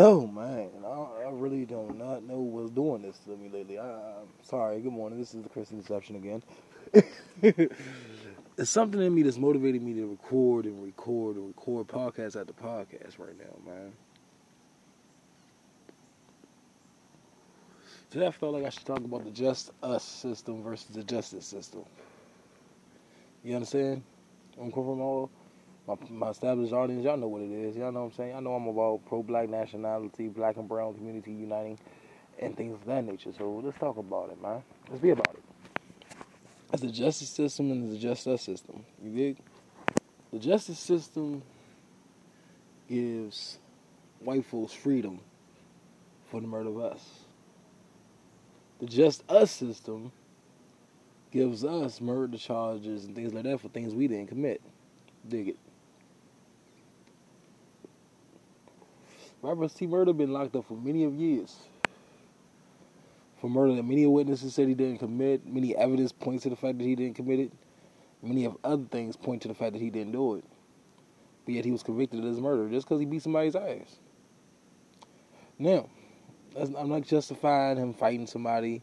Oh man, I, I really do not know what's doing this to me lately. I, I'm sorry. Good morning. This is the Christian Deception again. it's something in me that's motivating me to record and record and record podcast after podcast right now, man. Today I felt like I should talk about the just us system versus the justice system. You understand? I'm coming from all my, my established audience, y'all know what it is. Y'all know what I'm saying? I know I'm about pro black nationality, black and brown community uniting, and things of that nature. So let's talk about it, man. Let's be about it. It's the justice system and the just us system. You dig? The justice system gives white folks freedom for the murder of us. The just us system gives us murder charges and things like that for things we didn't commit. Dig it. Robert T. Murder been locked up for many of years. For murder that many witnesses said he didn't commit, many evidence points to the fact that he didn't commit it. Many of other things point to the fact that he didn't do it. But yet he was convicted of this murder just because he beat somebody's ass. Now, I'm not justifying him fighting somebody,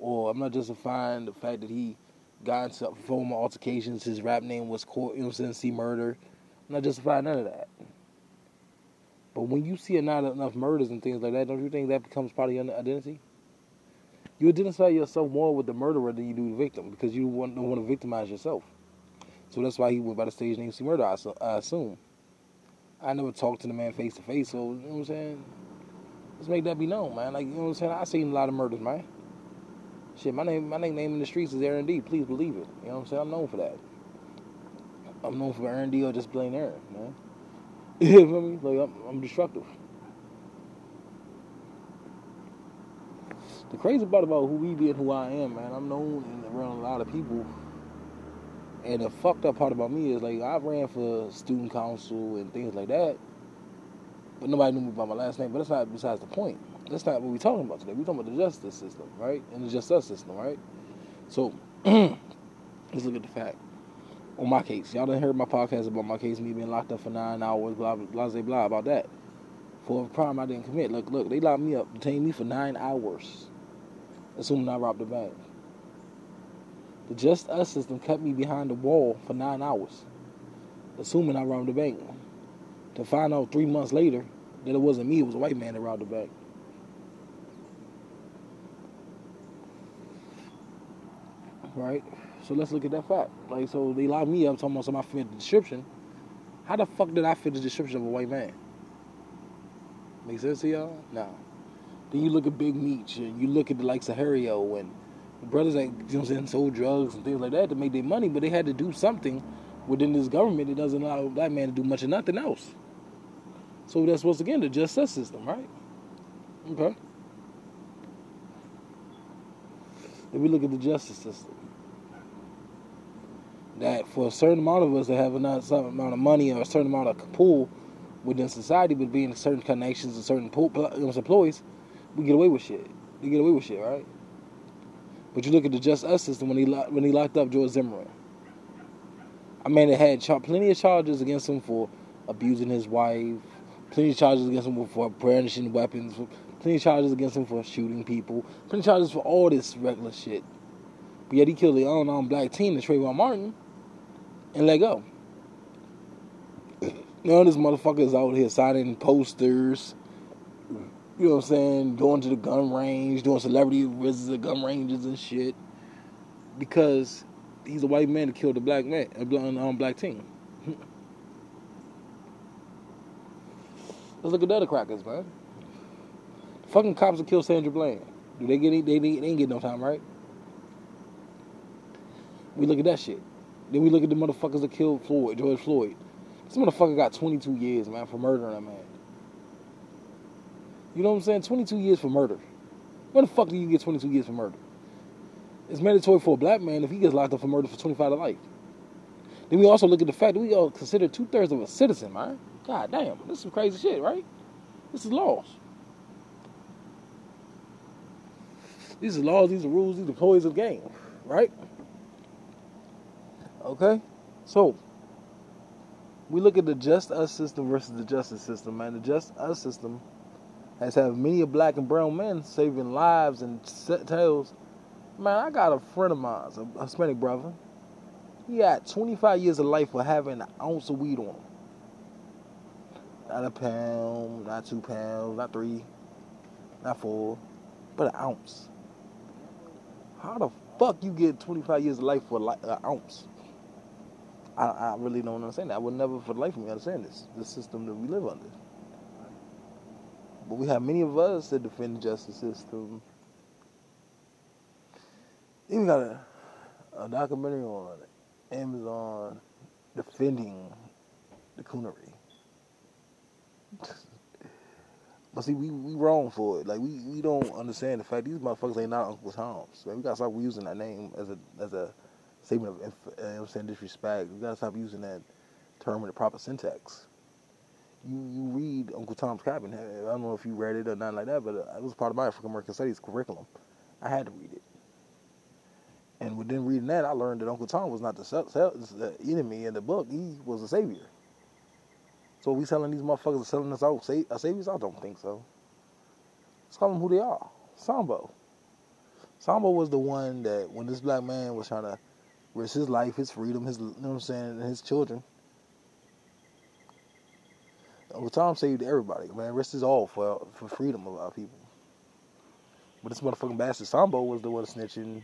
or I'm not justifying the fact that he got into former altercations. His rap name was Court, you know, C Murder. I'm not justifying none of that. But when you see not enough murders and things like that, don't you think that becomes part of your identity? You identify yourself more with the murderer than you do the victim because you don't want to victimize yourself. So that's why he went by the stage name C Murder, I assume. I never talked to the man face to face, so you know what I'm saying? Let's make that be known, man. Like, you know what I'm saying? I seen a lot of murders, man. Shit, my name my nickname in the streets is Aaron D. Please believe it. You know what I'm saying? I'm known for that. I'm known for Aaron D or just plain Aaron, man. You feel me? Like I'm, I'm destructive. The crazy part about who we be and who I am, man, I'm known around a lot of people. And the fucked up part about me is like I ran for student council and things like that, but nobody knew me by my last name. But that's not besides the point. That's not what we're talking about today. We're talking about the justice system, right? And the justice system, right? So let's look at the fact on my case. Y'all done heard my podcast about my case, me being locked up for nine hours, blah blah blah blah about that. For a crime I didn't commit. Look, look, they locked me up, detained me for nine hours, assuming I robbed a bank. The Just Us system kept me behind the wall for nine hours, assuming I robbed the bank. To find out three months later that it wasn't me, it was a white man that robbed the bank. Right? So let's look at that fact. Like, so they locked me up talking about somebody fit the description. How the fuck did I fit the description of a white man? Make sense to y'all? No. Then you look at Big Meech and you look at the likes of Harry-O and brothers that you know saying, sold drugs and things like that to make their money, but they had to do something within this government that doesn't allow a black man to do much of nothing else. So that's once again the justice system, right? Okay. Then we look at the justice system that for a certain amount of us that have a certain amount of money or a certain amount of pull within society, but being certain connections and certain pull, employees, we get away with shit. We get away with shit, right? But you look at the Just Us system when he when he locked up George Zimmerman. I mean, it had plenty of charges against him for abusing his wife, plenty of charges against him for brandishing weapons, plenty of charges against him for shooting people, plenty of charges for all this reckless shit. But yet he killed the unknown black teen, the Trayvon Martin and let go. Of this motherfuckers out here signing posters, you know what I'm saying, going to the gun range, doing celebrity visits at gun ranges and shit. Because he's a white man that killed a black man, a black, um, black teen. Let's look at the other crackers, man. fucking cops that killed Sandra Bland. Do they get any, they, they ain't get no time, right? We look at that shit. Then we look at the motherfuckers that killed Floyd, George Floyd. This motherfucker got 22 years, man, for murdering a man. You know what I'm saying? 22 years for murder. When the fuck do you get 22 years for murder? It's mandatory for a black man if he gets locked up for murder for 25 to life. Then we also look at the fact that we all consider two thirds of a citizen, man. God damn, this is some crazy shit, right? This is laws. These are laws, these are rules, these are toys of the game, right? Okay? So, we look at the just us system versus the justice system, man. The just us system has had many of black and brown men saving lives and tails. Man, I got a friend of mine, a Hispanic brother. He had 25 years of life for having an ounce of weed on him. Not a pound, not two pounds, not three, not four, but an ounce. How the fuck you get 25 years of life for an ounce? I, I really don't understand that. I would never for the life of me understand this, the system that we live under. But we have many of us that defend the justice system. Even got a, a documentary on Amazon defending the coonery. But see, we, we wrong for it. Like we, we don't understand the fact these motherfuckers ain't not Uncle Tom's. Man, we gotta stop using that name as a as a statement of uh, I'm saying disrespect. We gotta stop using that term in the proper syntax. You you read Uncle Tom's Cabin. I don't know if you read it or nothing like that, but uh, it was part of my African American Studies curriculum. I had to read it. And within reading that, I learned that Uncle Tom was not the, the enemy in the book. He was a savior. So we selling these motherfuckers are selling us out sa- saviors? I don't think so. Let's call them who they are. Sambo. Sambo was the one that when this black man was trying to risk his life, his freedom, his you know what I'm saying, and his children. Uncle Tom saved everybody, man. Risked is all for for freedom of our people. But this motherfucking bastard Sambo was the one snitching,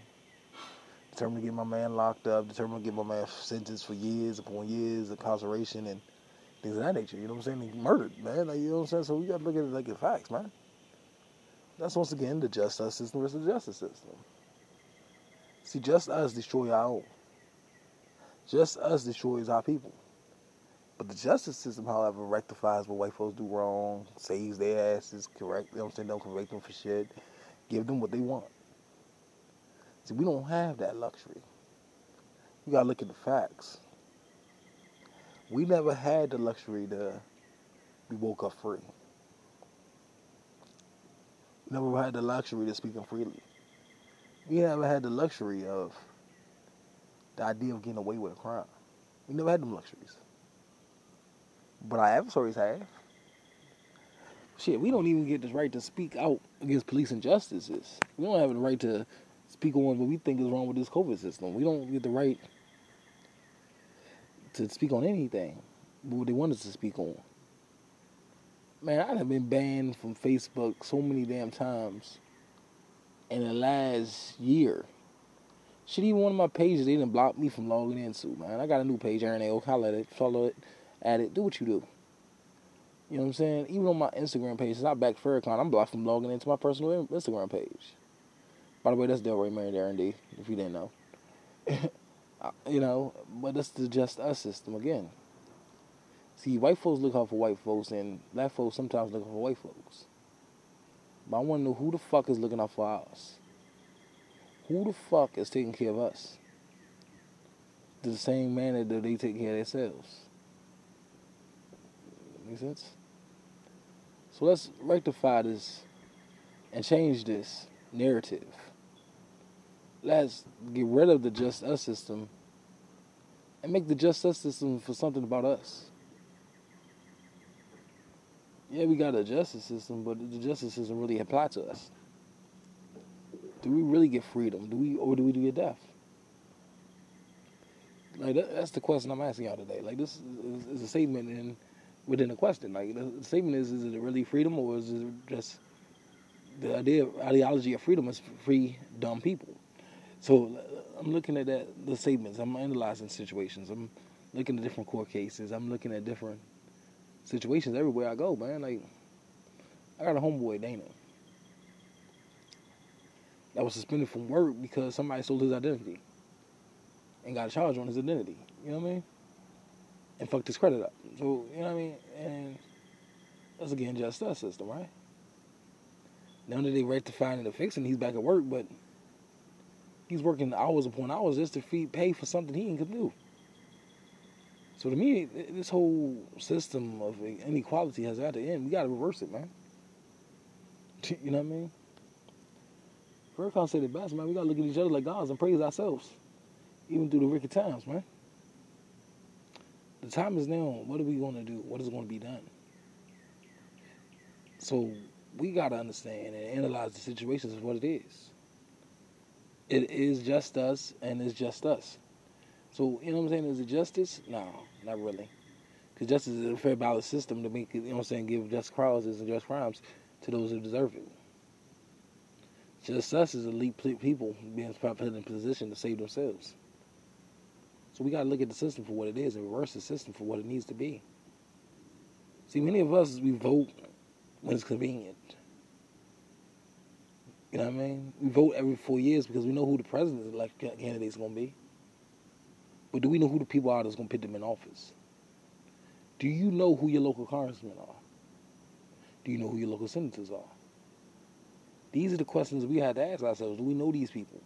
determined to get my man locked up, determined to get my man sentenced for years upon years of incarceration and things of that nature. You know what I'm saying? He murdered, man. Like, you know what I'm saying? So we got to look at it like the facts, man. That's once again the justice system versus the justice system. See, just us destroy our own. Just us destroys our people. But the justice system, however, rectifies what white folks do wrong, saves their asses, correct, saying, don't convict them for shit, give them what they want. See, we don't have that luxury. You gotta look at the facts we never had the luxury to be woke up free. We never had the luxury to speak freely. We never had the luxury of the idea of getting away with a crime. We never had them luxuries. But our adversaries have. Shit, we don't even get the right to speak out against police injustices. We don't have the right to speak on what we think is wrong with this COVID system. We don't get the right to speak on anything, what they want us to speak on. Man, I have been banned from Facebook so many damn times in the last year. Shit, even one of my pages, they didn't block me from logging into, man. I got a new page, Aaron A. Holla at it, follow it, add it, do what you do. You know what I'm saying? Even on my Instagram page, it's not back Farrakhan, I'm blocked from logging into my personal Instagram page. By the way, that's Delroy Married Aaron D, if you didn't know. Uh, you know, but that's the just us system again. See, white folks look out for white folks, and black folks sometimes look out for white folks. But I want to know who the fuck is looking out for us. Who the fuck is taking care of us? The same manner that they take care of themselves. Make sense? So let's rectify this and change this narrative let's get rid of the just us system and make the just us system for something about us. Yeah, we got a justice system, but the justice system really apply to us. Do we really get freedom? Do we, or do we get death? Like that, that's the question I'm asking y'all today. Like this is, is a statement in within a question. Like the, the statement is: Is it really freedom, or is it just the idea of ideology of freedom is free dumb people? So I'm looking at that the statements. I'm analyzing situations. I'm looking at different court cases. I'm looking at different situations everywhere I go, man. Like I got a homeboy, Dana, that was suspended from work because somebody stole his identity and got a charge on his identity. You know what I mean? And fucked his credit up. So you know what I mean? And that's again just us system, right? Now that they rectifying and fixing, he's back at work, but he's working hours upon hours just to feed, pay for something he can do. So to me, this whole system of inequality has got to end. We got to reverse it, man. You know what I mean? Farrakhan said it best, man. We got to look at each other like gods and praise ourselves, even through the wicked times, man. The time is now. What are we to do? What is to be done? So we gotta understand and analyze the situations of what it is. It is just us, and it's just us. So you know what I'm saying? Is it justice? No, not really. Because justice is a fair balanced system to make you know what I'm saying, give just causes and just crimes to those who deserve it. Just us as elite people being put in a position to save themselves. So we got to look at the system for what it is and reverse the system for what it needs to be. See, many of us, we vote when it's convenient. You know what I mean? We vote every four years because we know who the president elect candidate is going to be. But do we know who the people are that's going to put them in office? Do you know who your local congressmen are? Do you know who your local senators are? These are the questions we had to ask ourselves. Do we know these people?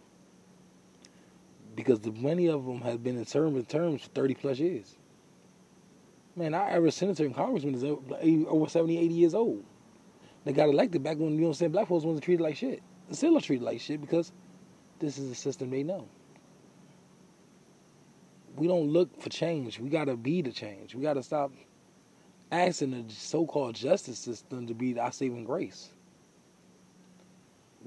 Because the, many of them have been in term terms for 30 plus years. Man, our average senator and congressman is over 70, 80 years old. They got elected back when, you know what I'm saying, black folks wasn't treated like shit. They still are treated like shit because this is the system they know. We don't look for change. We got to be the change. We got to stop asking the so-called justice system to be our saving grace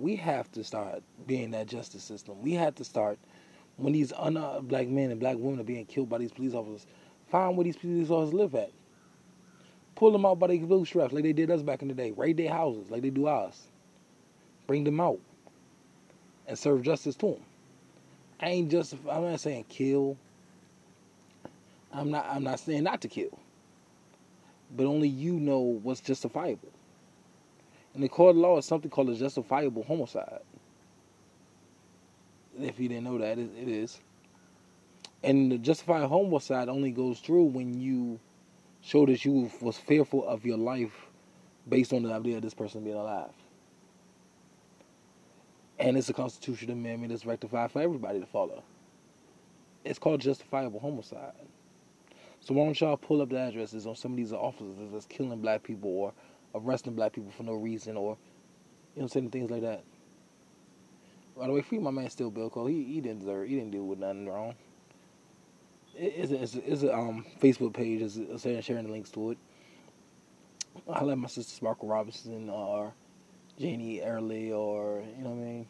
we have to start being that justice system. We have to start when these un- uh, black men and black women are being killed by these police officers. Find where these police officers live at. Pull them out by their bootstraps like they did us back in the day. Raid their houses like they do ours. Bring them out and serve justice to them. I ain't just. I'm not saying kill. I'm not. I'm not saying not to kill. But only you know what's justifiable. In the court of law, is something called a justifiable homicide. If you didn't know that, it, it is. And the justified homicide only goes through when you show that you was fearful of your life based on the idea of this person being alive. And it's a constitutional amendment that's rectified for everybody to follow. It's called justifiable homicide. So why don't y'all pull up the addresses on some of these officers that's killing black people or arresting black people for no reason or you know saying things like that. By the way, free my man still Bill Cole. He he didn't deserve. He didn't do with nothing wrong. It's a, it's a, it's a um Facebook page. Is saying sharing the links to it. I let my sister Sparkle Robinson or Janie Early or you know what I mean.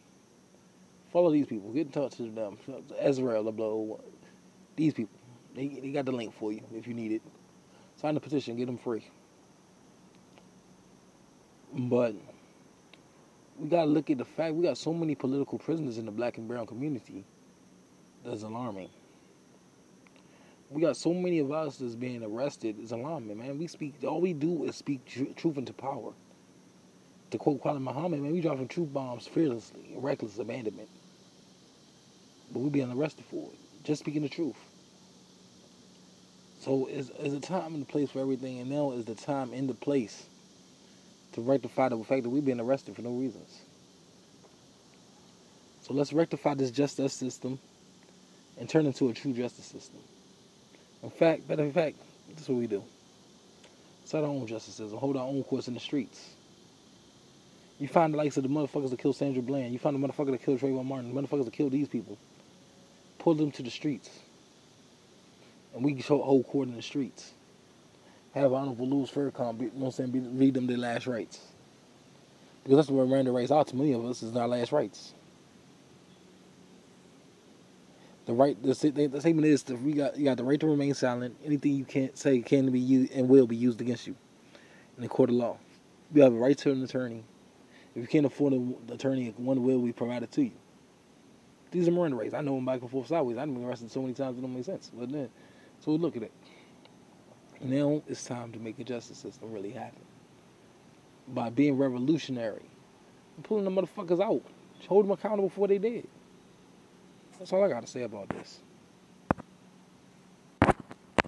Follow these people. Get in touch with them. Ezra LeBlow. These people. They they got the link for you if you need it. Sign the petition. Get them free. But we got to look at the fact we got so many political prisoners in the black and brown community that's alarming. We got so many of us that's being arrested. It's alarming, man. We speak, all we do is speak tr- truth into power. To quote Kwame Muhammad, man, we dropping truth bombs fearlessly, reckless abandonment. But we being arrested for it, just speaking the truth. So it's, it's a time and a place for everything, and now is the time and the place to rectify the fact that we've been arrested for no reasons. So let's rectify this justice system and turn it into a true justice system. In fact, better in fact, this is what we do. Set our own justice system, hold our own course in the streets. You find the likes of the motherfuckers that killed Sandra Bland. You find the motherfucker that killed Trayvon Martin. The motherfuckers that killed these people. Pull them to the streets. And we hold court in the streets have Honorable Louis Farrakhan, be, you know saying, read them their last rites. Because that's what Miranda rights are to many of us, is our last rights. The right, the, the statement is that got you got the right to remain silent. Anything you can't say can be used and will be used against you in the court of law. You have a right to an attorney. If you can't afford an attorney, one will be provided to you. These are Miranda rights. I know them back and forth sideways. I've been arrested so many times it don't make sense. But then, so look at it. Now it's time to make a justice system really happen. By being revolutionary. Pulling the motherfuckers out. Hold them accountable for what they did. That's all I got to say about this.